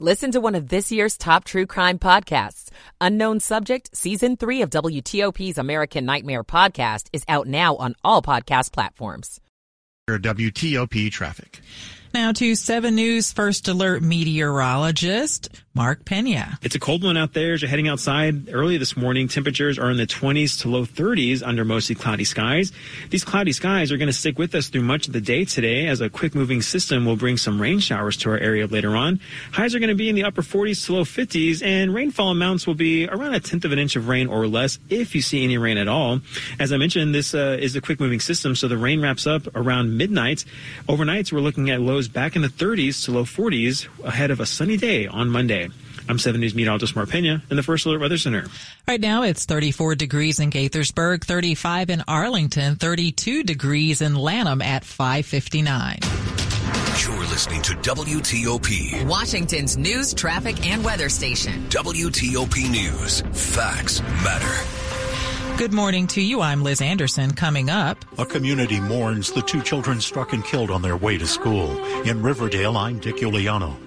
Listen to one of this year's top true crime podcasts. Unknown Subject, Season 3 of WTOP's American Nightmare podcast is out now on all podcast platforms. WTOP traffic. Now to 7 News First Alert meteorologist Mark Pena. It's a cold one out there as you're heading outside early this morning. Temperatures are in the 20s to low 30s under mostly cloudy skies. These cloudy skies are going to stick with us through much of the day today as a quick moving system will bring some rain showers to our area later on. Highs are going to be in the upper 40s to low 50s and rainfall amounts will be around a tenth of an inch of rain or less if you see any rain at all. As I mentioned, this uh, is a quick moving system, so the rain wraps up around midnight. Overnights, we're looking at lows back in the 30s to low 40s ahead of a sunny day on Monday. I'm 7 News meteorologist Mark Pena in the First Alert Weather Center. Right now it's 34 degrees in Gaithersburg, 35 in Arlington, 32 degrees in Lanham at 559. You're listening to WTOP, Washington's news, traffic, and weather station. WTOP News. Facts matter. Good morning to you. I'm Liz Anderson. Coming up, a community mourns the two children struck and killed on their way to school. In Riverdale, I'm Dick Uliano.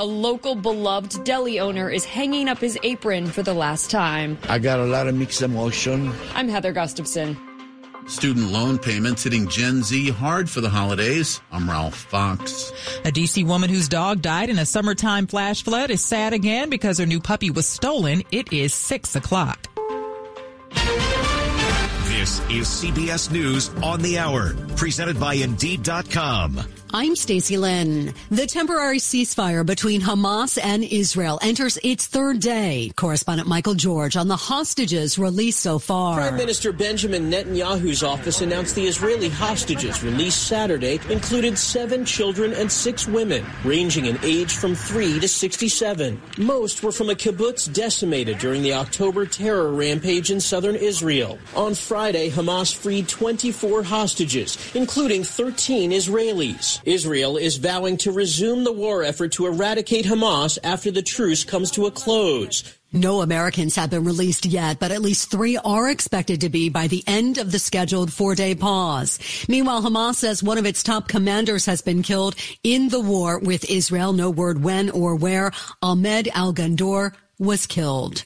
A local beloved deli owner is hanging up his apron for the last time. I got a lot of mixed emotion. I'm Heather Gustafson. Student loan payments hitting Gen Z hard for the holidays. I'm Ralph Fox. A DC woman whose dog died in a summertime flash flood is sad again because her new puppy was stolen. It is six o'clock. This is CBS News on the Hour, presented by Indeed.com. I'm Stacey Lynn. The temporary ceasefire between Hamas and Israel enters its third day. Correspondent Michael George on the hostages released so far. Prime Minister Benjamin Netanyahu's office announced the Israeli hostages released Saturday included seven children and six women, ranging in age from 3 to 67. Most were from a kibbutz decimated during the October terror rampage in southern Israel. On Friday, Hamas freed 24 hostages, including 13 Israelis. Israel is vowing to resume the war effort to eradicate Hamas after the truce comes to a close. No Americans have been released yet, but at least three are expected to be by the end of the scheduled four day pause. Meanwhile, Hamas says one of its top commanders has been killed in the war with Israel. No word when or where. Ahmed Al Gandour was killed.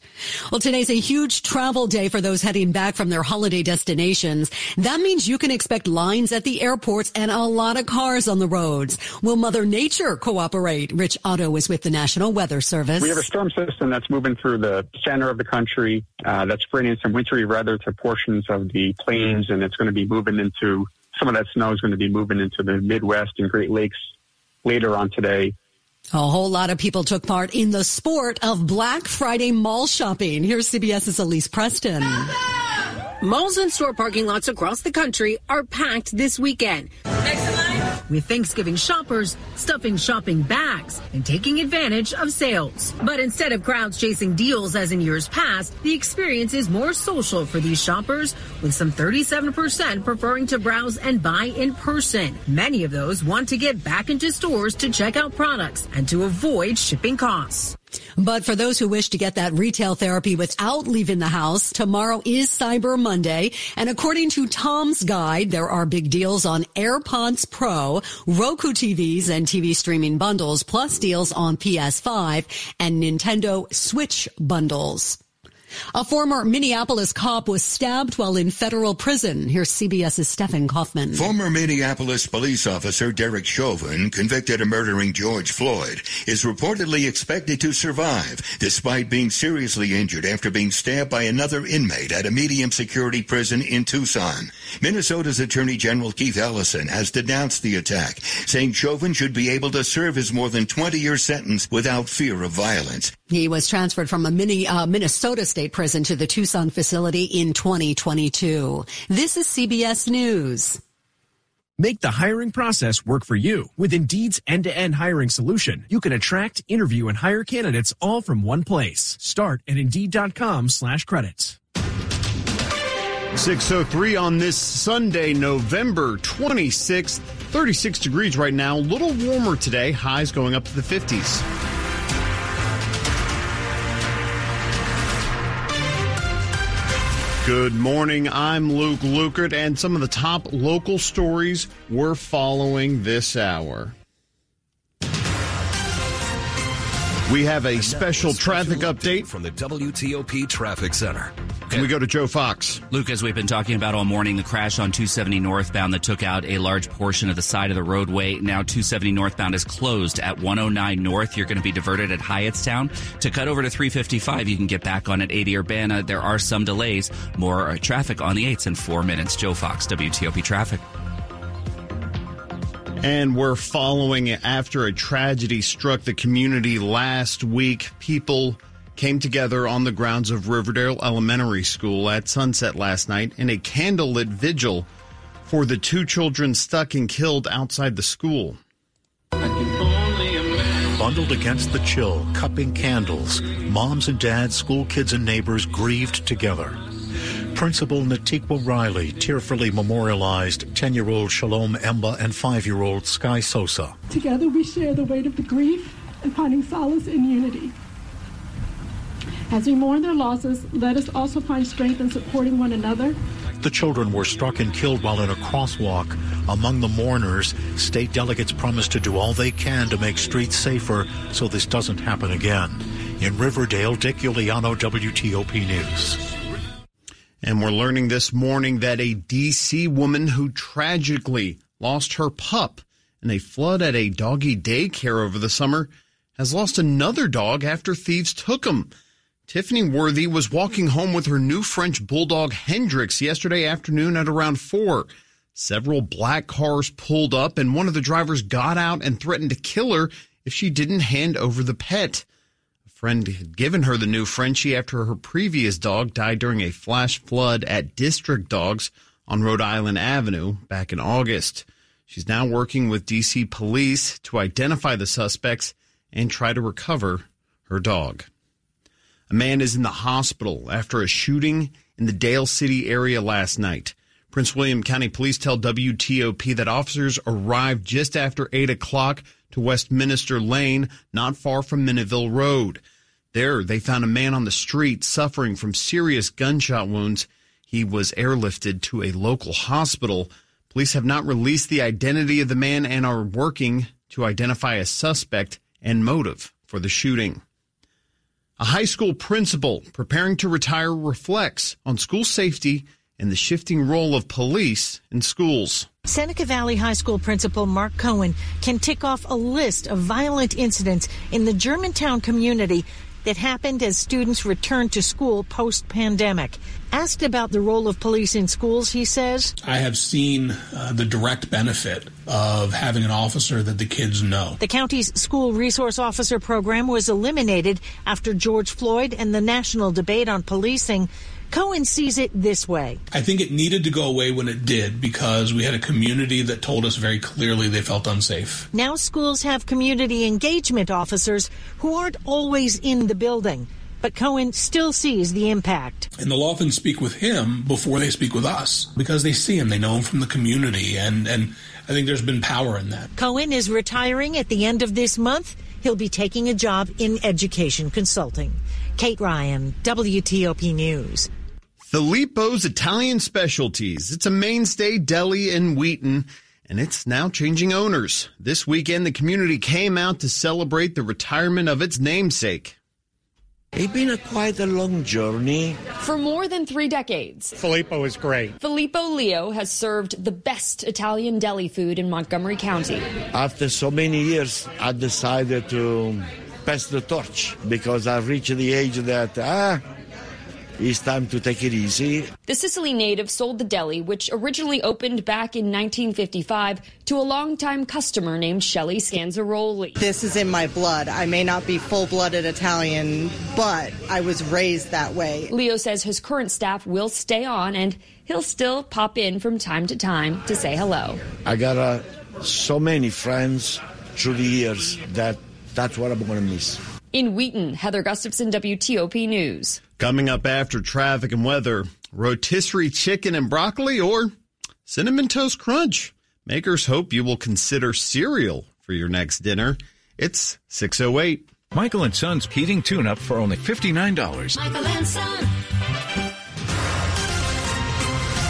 Well, today's a huge travel day for those heading back from their holiday destinations. That means you can expect lines at the airports and a lot of cars on the roads. Will Mother Nature cooperate? Rich Otto is with the National Weather Service. We have a storm system that's moving through the center of the country uh, that's bringing some wintry weather to portions of the plains, and it's going to be moving into some of that snow is going to be moving into the Midwest and Great Lakes later on today. A whole lot of people took part in the sport of Black Friday mall shopping. Here's CBS's Elise Preston. Malls and store parking lots across the country are packed this weekend. With Thanksgiving shoppers stuffing shopping bags and taking advantage of sales. But instead of crowds chasing deals as in years past, the experience is more social for these shoppers, with some 37% preferring to browse and buy in person. Many of those want to get back into stores to check out products and to avoid shipping costs. But for those who wish to get that retail therapy without leaving the house, tomorrow is Cyber Monday. And according to Tom's Guide, there are big deals on AirPods Pro, Roku TVs and TV streaming bundles, plus deals on PS5 and Nintendo Switch bundles. A former Minneapolis cop was stabbed while in federal prison. Here's CBS's Stephen Kaufman. Former Minneapolis police officer Derek Chauvin, convicted of murdering George Floyd, is reportedly expected to survive despite being seriously injured after being stabbed by another inmate at a medium security prison in Tucson. Minnesota's Attorney General Keith Ellison has denounced the attack, saying Chauvin should be able to serve his more than 20 year sentence without fear of violence. He was transferred from a mini, uh, Minnesota state prison to the Tucson facility in 2022. This is CBS News. Make the hiring process work for you. With Indeed's end-to-end hiring solution, you can attract, interview, and hire candidates all from one place. Start at Indeed.com slash credits. 603 on this Sunday, November 26th. 36 degrees right now. A little warmer today. Highs going up to the 50s. Good morning. I'm Luke Lukert, and some of the top local stories we're following this hour. We have a special traffic update from the WTOP Traffic Center. Can we go to Joe Fox? Luke, as we've been talking about all morning, the crash on 270 northbound that took out a large portion of the side of the roadway. Now 270 northbound is closed at 109 north. You're going to be diverted at Hyattstown. To cut over to 355, you can get back on at 80 Urbana. There are some delays. More uh, traffic on the 8s in four minutes. Joe Fox, WTOP Traffic. And we're following after a tragedy struck the community last week. People came together on the grounds of Riverdale Elementary School at sunset last night in a candlelit vigil for the two children stuck and killed outside the school. Bundled against the chill, cupping candles, moms and dads, school kids, and neighbors grieved together. Principal Natikwa Riley tearfully memorialized 10 year old Shalom Emba and 5 year old Sky Sosa. Together we share the weight of the grief and finding solace in unity. As we mourn their losses, let us also find strength in supporting one another. The children were struck and killed while in a crosswalk. Among the mourners, state delegates promised to do all they can to make streets safer so this doesn't happen again. In Riverdale, Dick Uliano, WTOP News. And we're learning this morning that a D.C. woman who tragically lost her pup in a flood at a doggy daycare over the summer has lost another dog after thieves took him. Tiffany Worthy was walking home with her new French bulldog Hendrix yesterday afternoon at around 4. Several black cars pulled up and one of the drivers got out and threatened to kill her if she didn't hand over the pet friend had given her the new Frenchie after her previous dog died during a flash flood at District Dogs on Rhode Island Avenue back in August. She's now working with DC police to identify the suspects and try to recover her dog. A man is in the hospital after a shooting in the Dale City area last night. Prince William County Police tell WTOP that officers arrived just after 8 o'clock to Westminster Lane, not far from Minnieville Road. There, they found a man on the street suffering from serious gunshot wounds. He was airlifted to a local hospital. Police have not released the identity of the man and are working to identify a suspect and motive for the shooting. A high school principal preparing to retire reflects on school safety and the shifting role of police in schools. Seneca Valley High School principal Mark Cohen can tick off a list of violent incidents in the Germantown community that happened as students returned to school post pandemic. Asked about the role of police in schools, he says, I have seen uh, the direct benefit of having an officer that the kids know. The county's school resource officer program was eliminated after George Floyd and the national debate on policing Cohen sees it this way. I think it needed to go away when it did because we had a community that told us very clearly they felt unsafe. Now schools have community engagement officers who aren't always in the building. But Cohen still sees the impact. And they'll often speak with him before they speak with us because they see him, they know him from the community, and, and I think there's been power in that. Cohen is retiring at the end of this month. He'll be taking a job in education consulting. Kate Ryan, WTOP News. Filippo's Italian Specialties. It's a mainstay deli in Wheaton, and it's now changing owners. This weekend, the community came out to celebrate the retirement of its namesake. It's been a quite a long journey. For more than three decades, Filippo is great. Filippo Leo has served the best Italian deli food in Montgomery County. After so many years, I decided to pass the torch because I've reached the age that, ah, it's time to take it easy. The Sicily native sold the deli, which originally opened back in 1955, to a longtime customer named Shelley Scanzaroli. This is in my blood. I may not be full blooded Italian, but I was raised that way. Leo says his current staff will stay on and he'll still pop in from time to time to say hello. I got uh, so many friends through the years that that's what I'm going to miss. In Wheaton, Heather Gustafson, WTOP News. Coming up after traffic and weather, rotisserie chicken and broccoli or cinnamon toast crunch. Makers hope you will consider cereal for your next dinner. It's 608. Michael and Son's heating tune up for only $59. Michael and Son.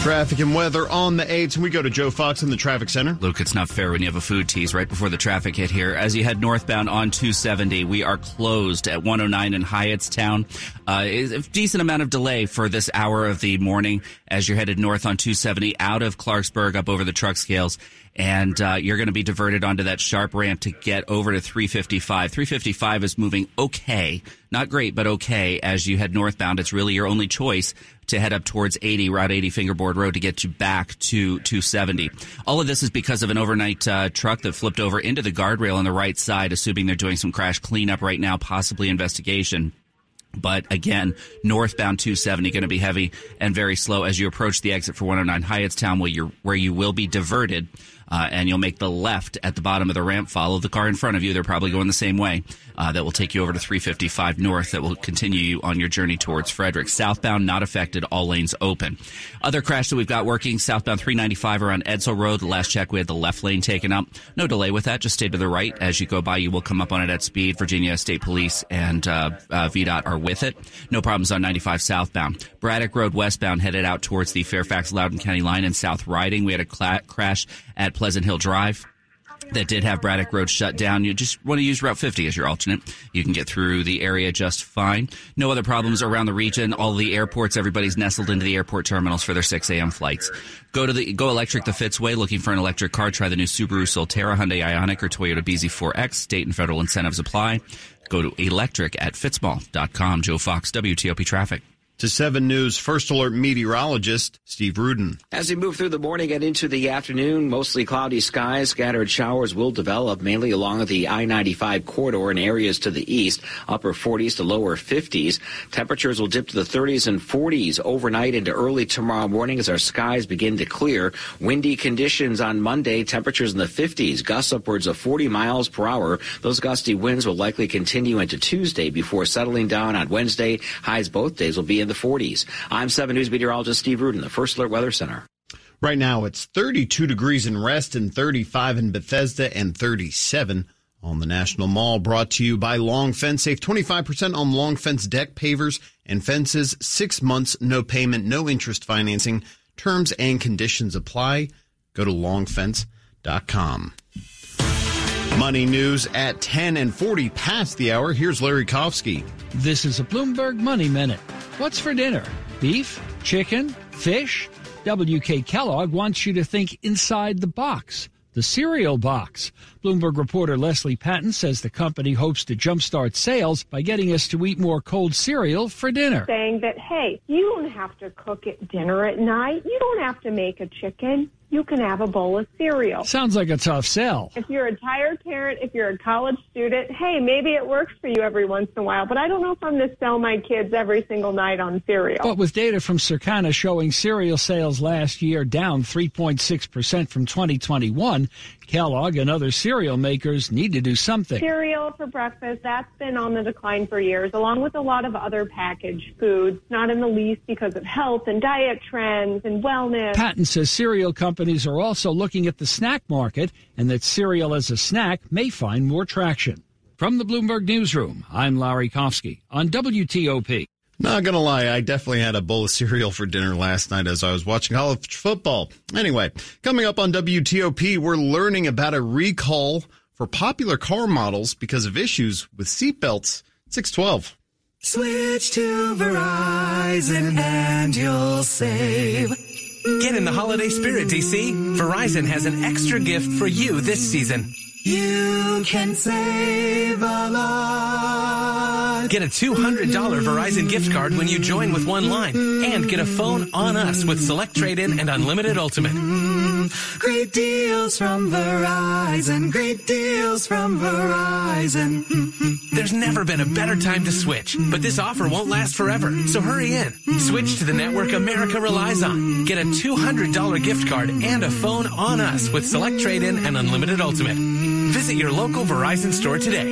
Traffic and weather on the 8th. And we go to Joe Fox in the traffic center. Luke, it's not fair when you have a food tease right before the traffic hit here. As you head northbound on 270, we are closed at 109 in Hyattstown. Uh, a decent amount of delay for this hour of the morning as you're headed north on 270 out of Clarksburg up over the truck scales and uh, you're going to be diverted onto that sharp ramp to get over to 355. 355 is moving okay, not great, but okay as you head northbound. It's really your only choice to head up towards 80, Route 80 Fingerboard Road to get you back to 270. All of this is because of an overnight uh, truck that flipped over into the guardrail on the right side, assuming they're doing some crash cleanup right now, possibly investigation. But again, northbound 270 going to be heavy and very slow as you approach the exit for 109 Hyattstown, where you where you will be diverted uh, and you'll make the left at the bottom of the ramp. Follow the car in front of you; they're probably going the same way. Uh, that will take you over to 355 North. That will continue you on your journey towards Frederick. Southbound not affected; all lanes open. Other crash that we've got working southbound 395 around Edsall Road. The last check we had the left lane taken up. No delay with that. Just stay to the right as you go by. You will come up on it at speed. Virginia State Police and uh, uh, VDOT are with it. No problems on 95 southbound. Braddock Road westbound headed out towards the Fairfax Loudoun County line and South Riding. We had a crash at Pleasant Hill Drive that did have Braddock Road shut down. You just want to use Route 50 as your alternate. You can get through the area just fine. No other problems around the region. All the airports, everybody's nestled into the airport terminals for their 6 a.m. flights. Go to the go electric the Fitzway. Looking for an electric car? Try the new Subaru Solterra, Hyundai Ioniq, or Toyota BZ4X. State and federal incentives apply. Go to electric at fitzmall.com. Joe Fox, WTOP Traffic. To 7 News First Alert meteorologist Steve Rudin. As we move through the morning and into the afternoon, mostly cloudy skies, scattered showers will develop mainly along the I-95 corridor in areas to the east, upper 40s to lower 50s. Temperatures will dip to the 30s and 40s overnight into early tomorrow morning as our skies begin to clear. Windy conditions on Monday, temperatures in the 50s, gusts upwards of 40 miles per hour. Those gusty winds will likely continue into Tuesday before settling down on Wednesday. Highs both days will be in the 40s. I'm 7 News meteorologist Steve Rudin, the First Alert Weather Center. Right now, it's 32 degrees in Reston, 35 in Bethesda, and 37 on the National Mall. Brought to you by Long Fence. Save 25% on Long Fence deck pavers and fences. Six months, no payment, no interest financing. Terms and conditions apply. Go to longfence.com. Money news at 10 and 40 past the hour. Here's Larry Kofsky. This is a Bloomberg Money Minute. What's for dinner? Beef? Chicken? Fish? WK Kellogg wants you to think inside the box, the cereal box. Bloomberg reporter Leslie Patton says the company hopes to jumpstart sales by getting us to eat more cold cereal for dinner. Saying that, hey, you don't have to cook at dinner at night. You don't have to make a chicken you can have a bowl of cereal. Sounds like a tough sell. If you're a tired parent, if you're a college student, hey, maybe it works for you every once in a while, but I don't know if I'm going to sell my kids every single night on cereal. But with data from Circana showing cereal sales last year down 3.6% from 2021, Kellogg and other cereal makers need to do something. Cereal for breakfast, that's been on the decline for years, along with a lot of other packaged foods, not in the least because of health and diet trends and wellness. Patton says cereal companies are also looking at the snack market and that cereal as a snack may find more traction. From the Bloomberg Newsroom, I'm Larry Kofsky on WTOP. Not gonna lie, I definitely had a bowl of cereal for dinner last night as I was watching college football. Anyway, coming up on WTOP, we're learning about a recall for popular car models because of issues with seatbelts. 612. Switch to Verizon and you'll save. Get in the holiday spirit, DC. Verizon has an extra gift for you this season. You can save a lot. Get a $200 Verizon gift card when you join with one line and get a phone on us with Select Trade In and Unlimited Ultimate. Great deals from Verizon. Great deals from Verizon. There's never been a better time to switch, but this offer won't last forever. So hurry in. Switch to the network America relies on. Get a $200 gift card and a phone on us with Select Trade In and Unlimited Ultimate. Visit your local Verizon store today.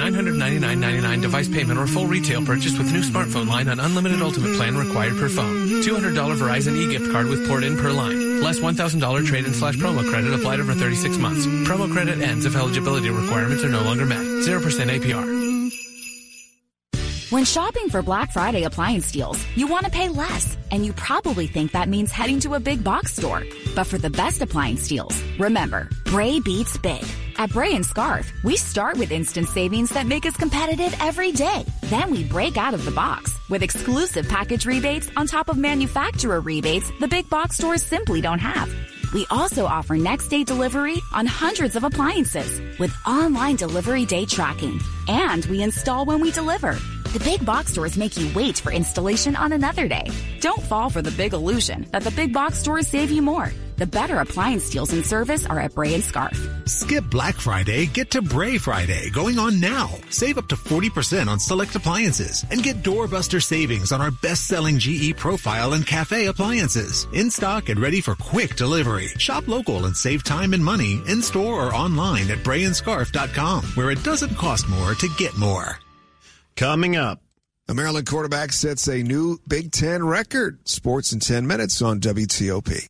$999.99 device payment or full retail purchase with new smartphone line on unlimited ultimate plan required per phone. $200 Verizon e-gift card with port in per line. Less $1,000 trade-in slash promo credit applied over 36 months. Promo credit ends if eligibility requirements are no longer met. 0% APR. When shopping for Black Friday appliance deals, you want to pay less, and you probably think that means heading to a big box store. But for the best appliance deals, remember, Bray beats big. At Bray and Scarff, we start with instant savings that make us competitive every day. Then we break out of the box with exclusive package rebates on top of manufacturer rebates the big box stores simply don't have. We also offer next day delivery on hundreds of appliances with online delivery day tracking. And we install when we deliver. The big box stores make you wait for installation on another day. Don't fall for the big illusion that the big box stores save you more. The better appliance deals and service are at Bray and Scarff. Skip Black Friday, get to Bray Friday going on now. Save up to 40% on select appliances and get doorbuster savings on our best-selling GE Profile and Cafe appliances. In stock and ready for quick delivery. Shop local and save time and money in store or online at brayandscarff.com where it doesn't cost more to get more. Coming up. A Maryland quarterback sets a new Big Ten record. Sports in 10 minutes on WTOP.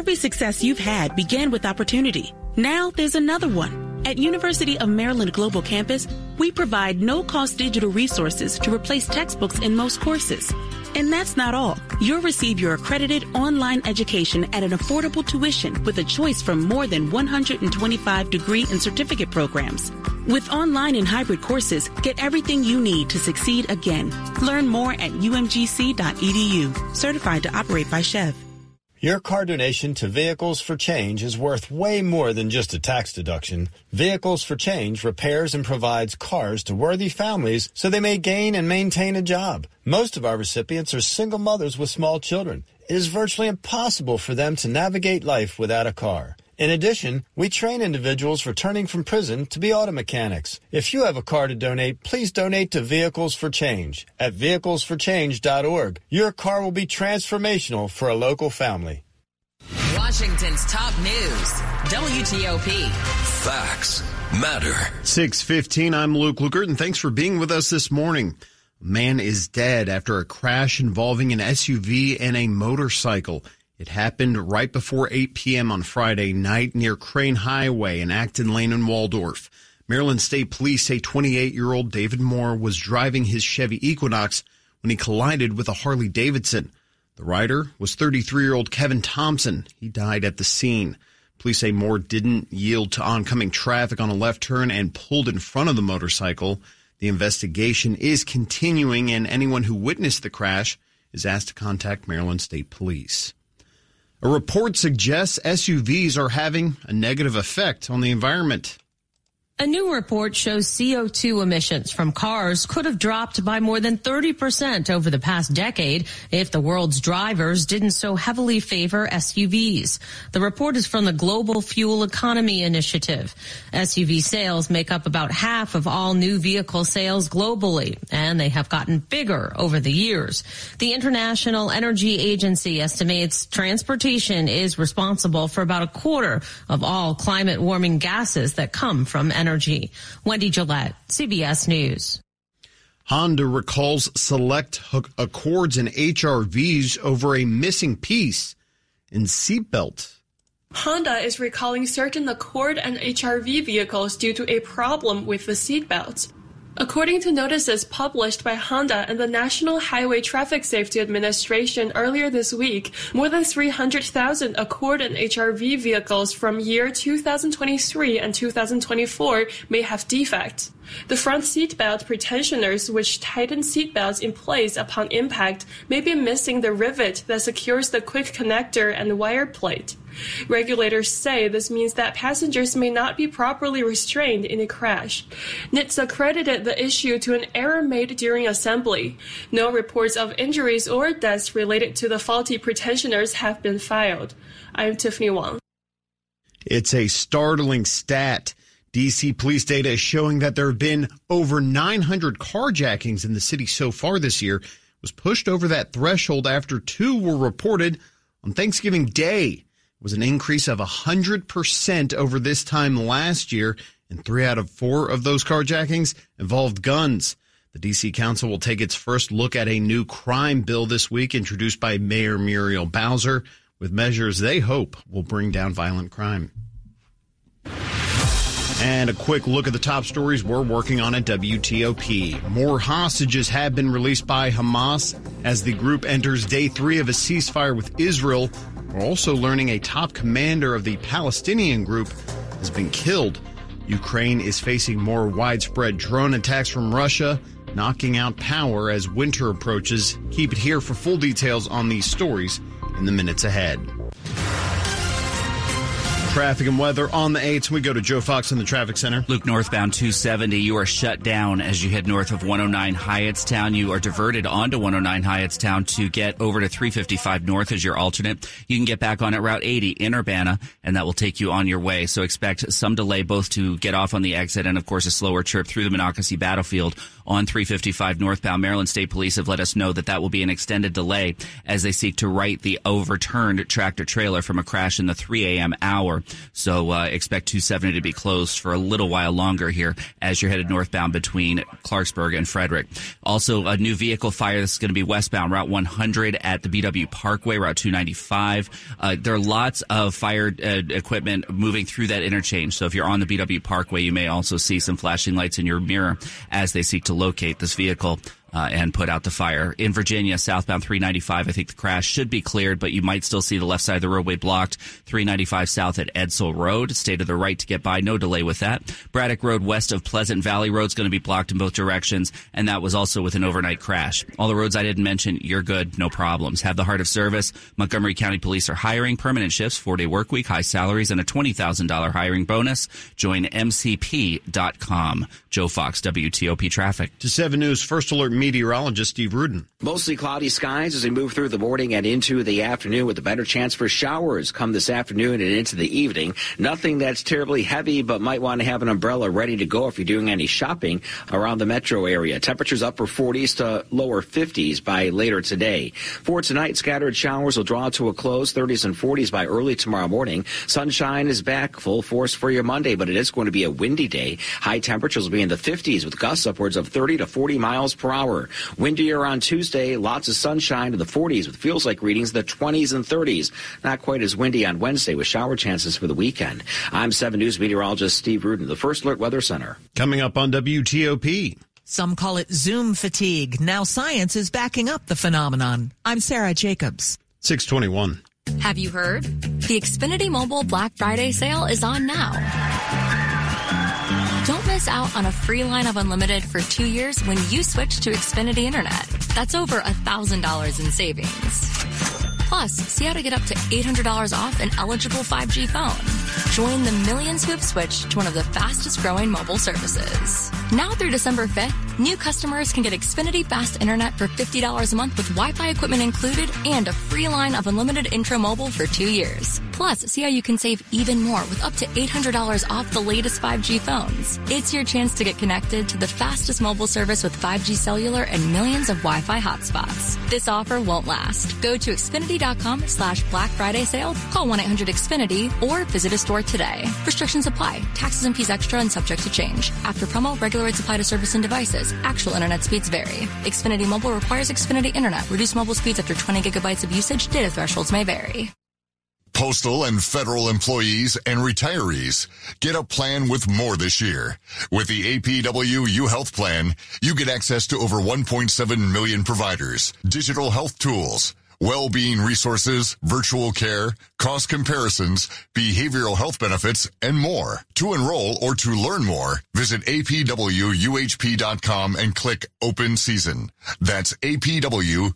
Every success you've had began with opportunity. Now there's another one. At University of Maryland Global Campus, we provide no-cost digital resources to replace textbooks in most courses. And that's not all. You'll receive your accredited online education at an affordable tuition with a choice from more than 125 degree and certificate programs. With online and hybrid courses, get everything you need to succeed again. Learn more at umgc.edu. Certified to operate by SCHEV. Your car donation to Vehicles for Change is worth way more than just a tax deduction. Vehicles for Change repairs and provides cars to worthy families so they may gain and maintain a job. Most of our recipients are single mothers with small children. It is virtually impossible for them to navigate life without a car. In addition, we train individuals returning from prison to be auto mechanics. If you have a car to donate, please donate to Vehicles for Change at vehiclesforchange.org. Your car will be transformational for a local family. Washington's top news, WTOP. Facts matter. 615, I'm Luke Lukert, and thanks for being with us this morning. A man is dead after a crash involving an SUV and a motorcycle. It happened right before 8 p.m. on Friday night near Crane Highway in Acton Lane in Waldorf. Maryland State Police say 28 year old David Moore was driving his Chevy Equinox when he collided with a Harley Davidson. The rider was 33 year old Kevin Thompson. He died at the scene. Police say Moore didn't yield to oncoming traffic on a left turn and pulled in front of the motorcycle. The investigation is continuing, and anyone who witnessed the crash is asked to contact Maryland State Police. A report suggests SUVs are having a negative effect on the environment. A new report shows CO2 emissions from cars could have dropped by more than 30% over the past decade if the world's drivers didn't so heavily favor SUVs. The report is from the Global Fuel Economy Initiative. SUV sales make up about half of all new vehicle sales globally, and they have gotten bigger over the years. The International Energy Agency estimates transportation is responsible for about a quarter of all climate warming gases that come from energy energy. Wendy Gillette, CBS News. Honda recalls select Accords and HRVs over a missing piece in seatbelt. Honda is recalling certain Accord and HRV vehicles due to a problem with the seatbelts. According to notices published by Honda and the National Highway Traffic Safety Administration earlier this week, more than 300,000 Accord and HRV vehicles from year 2023 and 2024 may have defects. The front seatbelt pretensioners, which tighten seatbelts in place upon impact, may be missing the rivet that secures the quick connector and wire plate. Regulators say this means that passengers may not be properly restrained in a crash. NHTSA credited the issue to an error made during assembly. No reports of injuries or deaths related to the faulty pretensioners have been filed. I'm Tiffany Wong. It's a startling stat. DC police data is showing that there have been over 900 carjackings in the city so far this year. It was pushed over that threshold after two were reported on Thanksgiving Day was an increase of 100% over this time last year, and three out of four of those carjackings involved guns. The DC Council will take its first look at a new crime bill this week introduced by Mayor Muriel Bowser with measures they hope will bring down violent crime. And a quick look at the top stories we're working on at WTOP. More hostages have been released by Hamas as the group enters day three of a ceasefire with Israel. We're also learning a top commander of the Palestinian group has been killed. Ukraine is facing more widespread drone attacks from Russia, knocking out power as winter approaches. Keep it here for full details on these stories in the minutes ahead. Traffic and weather on the 8th. We go to Joe Fox in the traffic center. Luke, northbound 270, you are shut down as you head north of 109 Hyattstown. You are diverted onto 109 Hyattstown to get over to 355 north as your alternate. You can get back on at Route 80 in Urbana, and that will take you on your way. So expect some delay both to get off on the exit and, of course, a slower trip through the Monocacy battlefield on 355 northbound. Maryland State Police have let us know that that will be an extended delay as they seek to right the overturned tractor trailer from a crash in the 3 a.m. hour. So uh, expect 270 to be closed for a little while longer here as you're headed northbound between Clarksburg and Frederick. Also, a new vehicle fire that's going to be westbound Route 100 at the BW Parkway, Route 295. Uh, there are lots of fire uh, equipment moving through that interchange. So if you're on the BW Parkway, you may also see some flashing lights in your mirror as they seek to locate this vehicle uh, and put out the fire. In Virginia, southbound 395, I think the crash should be cleared, but you might still see the left side of the roadway blocked. 395 south at Edsall Road, stay to the right to get by. No delay with that. Braddock Road west of Pleasant Valley Road is going to be blocked in both directions, and that was also with an overnight crash. All the roads I didn't mention, you're good, no problems. Have the heart of service. Montgomery County Police are hiring permanent shifts, four day work week, high salaries, and a $20,000 hiring bonus. Join mcp.com. Joe Fox, WTOP Traffic. To 7 News First Alert meteorologist Steve Rudin. Mostly cloudy skies as we move through the morning and into the afternoon with a better chance for showers come this afternoon and into the evening. Nothing that's terribly heavy, but might want to have an umbrella ready to go if you're doing any shopping around the metro area. Temperatures upper 40s to lower 50s by later today. For tonight, scattered showers will draw to a close, 30s and 40s by early tomorrow morning. Sunshine is back full force for your Monday, but it is going to be a windy day. High temperatures will be in the 50s with gusts upwards of 30 to 40 miles per hour. Windier on Tuesday, lots of sunshine in the 40s with feels like readings in the 20s and 30s. Not quite as windy on Wednesday with shower chances for the weekend. I'm 7 News meteorologist Steve Rudin, the First Alert Weather Center. Coming up on WTOP. Some call it Zoom fatigue. Now science is backing up the phenomenon. I'm Sarah Jacobs. 621. Have you heard? The Xfinity Mobile Black Friday sale is on now. Miss out on a free line of unlimited for two years when you switch to Xfinity Internet. That's over $1,000 in savings. Plus, see how to get up to $800 off an eligible 5G phone. Join the millions who have switched to one of the fastest growing mobile services. Now through December 5th, new customers can get Xfinity Fast Internet for $50 a month with Wi-Fi equipment included and a free line of unlimited intro mobile for two years. Plus, see how you can save even more with up to $800 off the latest 5G phones. It's your chance to get connected to the fastest mobile service with 5G cellular and millions of Wi-Fi hotspots. This offer won't last. Go to Xfinity.com slash Black Friday sale, call 1-800-XFINITY, or visit a store today. Restrictions apply. Taxes and fees extra and subject to change. After promo, regular rates apply to service and devices. Actual internet speeds vary. Xfinity Mobile requires Xfinity Internet. Reduced mobile speeds after 20 gigabytes of usage. Data thresholds may vary. Postal and federal employees and retirees get a plan with more this year. With the APWU Health Plan, you get access to over 1.7 million providers, digital health tools, well-being resources, virtual care, cost comparisons, behavioral health benefits, and more. To enroll or to learn more, visit apwuhp.com and click Open Season. That's apwuhp.com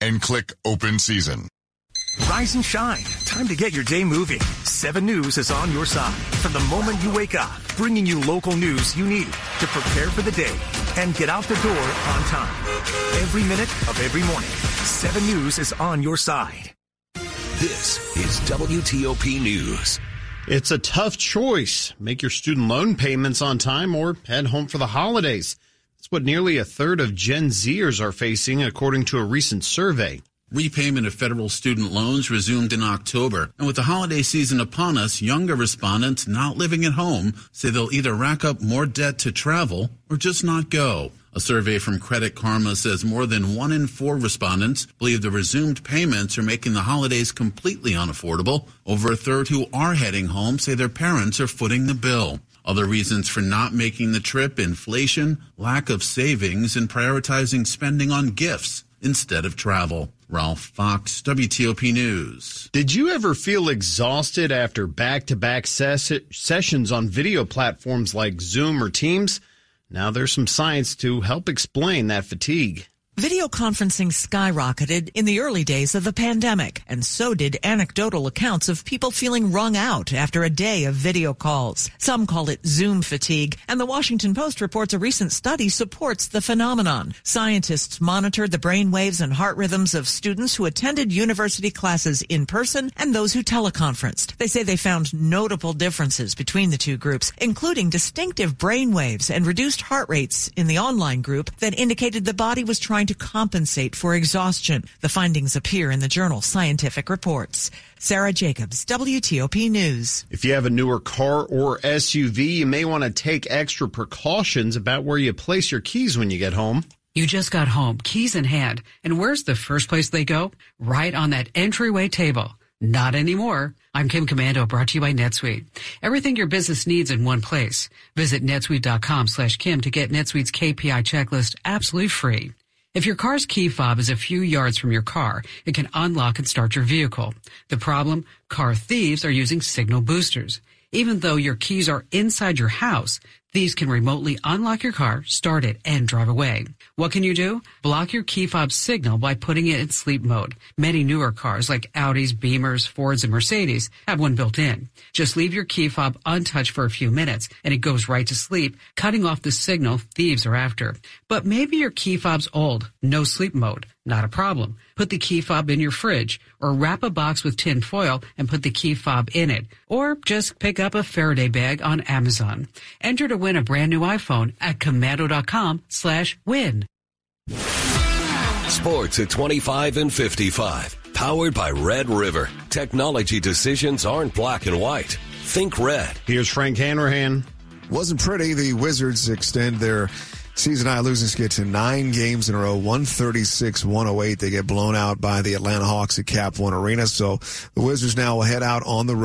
and click Open Season. Rise and shine. Time to get your day moving. 7 News is on your side from the moment you wake up, bringing you local news you need to prepare for the day and get out the door on time. Every minute of every morning, 7 News is on your side. This is WTOP News. It's a tough choice. Make your student loan payments on time or head home for the holidays. That's what nearly a third of Gen Zers are facing, according to a recent survey. Repayment of federal student loans resumed in October, and with the holiday season upon us, younger respondents not living at home say they'll either rack up more debt to travel or just not go. A survey from Credit Karma says more than one in four respondents believe the resumed payments are making the holidays completely unaffordable. Over a third who are heading home say their parents are footing the bill. Other reasons for not making the trip inflation, lack of savings, and prioritizing spending on gifts instead of travel. Ralph Fox, WTOP News. Did you ever feel exhausted after back to back sessions on video platforms like Zoom or Teams? Now there's some science to help explain that fatigue. Video conferencing skyrocketed in the early days of the pandemic, and so did anecdotal accounts of people feeling wrung out after a day of video calls. Some call it Zoom fatigue, and the Washington Post reports a recent study supports the phenomenon. Scientists monitored the brain waves and heart rhythms of students who attended university classes in person and those who teleconferenced. They say they found notable differences between the two groups, including distinctive brain waves and reduced heart rates in the online group that indicated the body was trying trying to compensate for exhaustion. The findings appear in the journal Scientific Reports. Sarah Jacobs, WTOP News. If you have a newer car or SUV, you may want to take extra precautions about where you place your keys when you get home. You just got home, keys in hand, and where's the first place they go? Right on that entryway table. Not anymore. I'm Kim Komando brought to you by NetSuite. Everything your business needs in one place. Visit netsuite.com slash Kim to get NetSuite's KPI checklist absolutely free. If your car's key fob is a few yards from your car, it can unlock and start your vehicle. The problem? Car thieves are using signal boosters. Even though your keys are inside your house, these can remotely unlock your car, start it, and drive away. What can you do? Block your key fob signal by putting it in sleep mode. Many newer cars like Audis, Beamers, Fords, and Mercedes have one built in. Just leave your key fob untouched for a few minutes and it goes right to sleep, cutting off the signal thieves are after. But maybe your key fob's old, no sleep mode. Not a problem. Put the key fob in your fridge or wrap a box with tin foil and put the key fob in it. Or just pick up a Faraday bag on Amazon. Enter to win a brand new iPhone at komando.com slash win. Sports at 25 and 55. Powered by Red River. Technology decisions aren't black and white. Think red. Here's Frank Hanrahan. Wasn't pretty. The Wizards extend their season high losing skid to nine games in a row, 136 108. They get blown out by the Atlanta Hawks at Cap One Arena. So the Wizards now will head out on the road.